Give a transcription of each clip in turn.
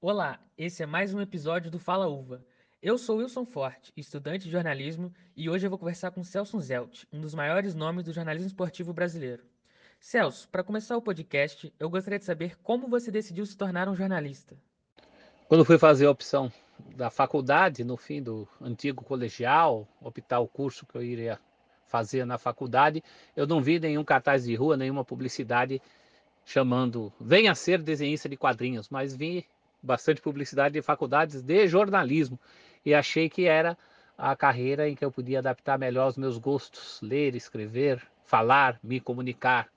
Olá, esse é mais um episódio do Fala Uva. Eu sou Wilson Forte, estudante de jornalismo, e hoje eu vou conversar com Celso Zelt, um dos maiores nomes do jornalismo esportivo brasileiro. Celso, para começar o podcast, eu gostaria de saber como você decidiu se tornar um jornalista. Quando fui fazer a opção da faculdade, no fim do antigo colegial, optar o curso que eu iria fazer na faculdade, eu não vi nenhum cartaz de rua, nenhuma publicidade chamando venha ser desenhista de quadrinhos, mas vi bastante publicidade de faculdades de jornalismo e achei que era a carreira em que eu podia adaptar melhor os meus gostos, ler, escrever, falar, me comunicar.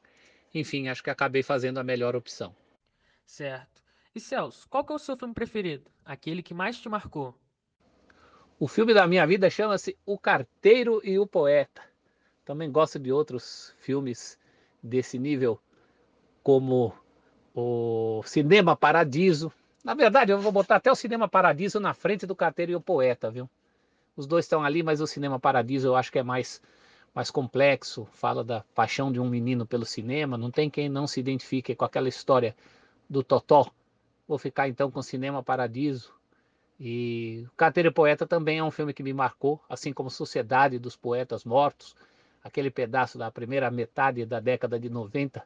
Enfim, acho que acabei fazendo a melhor opção. Certo. E Celso, qual que é o seu filme preferido? Aquele que mais te marcou? O filme da minha vida chama-se O Carteiro e o Poeta. Também gosto de outros filmes desse nível, como o Cinema Paradiso. Na verdade, eu vou botar até o Cinema Paradiso na frente do Carteiro e o Poeta, viu? Os dois estão ali, mas o Cinema Paradiso eu acho que é mais mais complexo, fala da paixão de um menino pelo cinema, não tem quem não se identifique com aquela história do Totó, Vou ficar então com Cinema Paradiso. E Carteira e Poeta também é um filme que me marcou, assim como Sociedade dos Poetas Mortos, aquele pedaço da primeira metade da década de 90.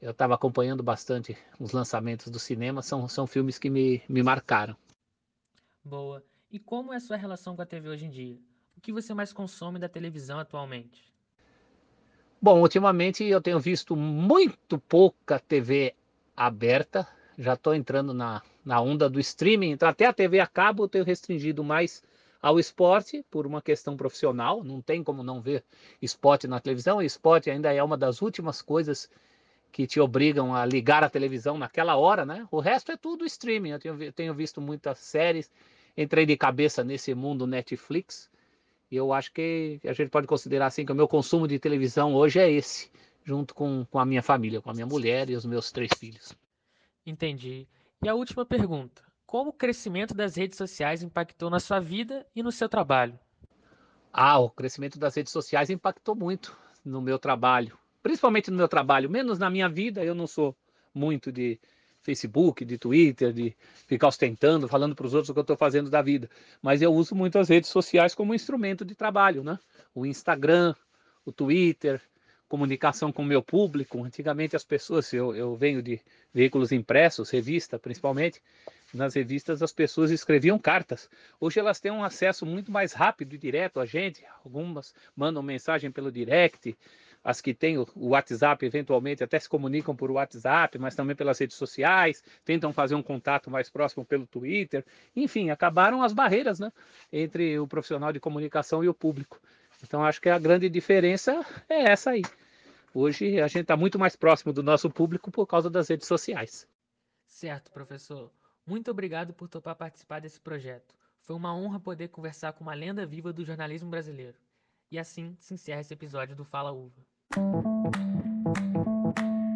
Eu estava acompanhando bastante os lançamentos do cinema, são, são filmes que me, me marcaram. Boa. E como é a sua relação com a TV hoje em dia? O que você mais consome da televisão atualmente? Bom, ultimamente eu tenho visto muito pouca TV aberta, já estou entrando na, na onda do streaming, então até a TV a cabo eu tenho restringido mais ao esporte por uma questão profissional, não tem como não ver esporte na televisão, e esporte ainda é uma das últimas coisas que te obrigam a ligar a televisão naquela hora, né? O resto é tudo streaming. Eu tenho, tenho visto muitas séries, entrei de cabeça nesse mundo Netflix, e eu acho que a gente pode considerar assim que o meu consumo de televisão hoje é esse, junto com, com a minha família, com a minha mulher e os meus três filhos. Entendi. E a última pergunta: como o crescimento das redes sociais impactou na sua vida e no seu trabalho? Ah, o crescimento das redes sociais impactou muito no meu trabalho, principalmente no meu trabalho, menos na minha vida. Eu não sou muito de Facebook, de Twitter, de ficar ostentando, falando para os outros o que eu estou fazendo da vida. Mas eu uso muito as redes sociais como instrumento de trabalho, né? O Instagram, o Twitter, comunicação com o meu público. Antigamente as pessoas, eu, eu venho de veículos impressos, revista principalmente, nas revistas as pessoas escreviam cartas. Hoje elas têm um acesso muito mais rápido e direto a gente. Algumas mandam mensagem pelo direct, as que têm o WhatsApp eventualmente até se comunicam por WhatsApp, mas também pelas redes sociais, tentam fazer um contato mais próximo pelo Twitter. Enfim, acabaram as barreiras né, entre o profissional de comunicação e o público. Então acho que a grande diferença é essa aí. Hoje a gente está muito mais próximo do nosso público por causa das redes sociais. Certo, professor. Muito obrigado por topar participar desse projeto. Foi uma honra poder conversar com uma lenda viva do jornalismo brasileiro. E assim se encerra esse episódio do Fala Uva. Thank you.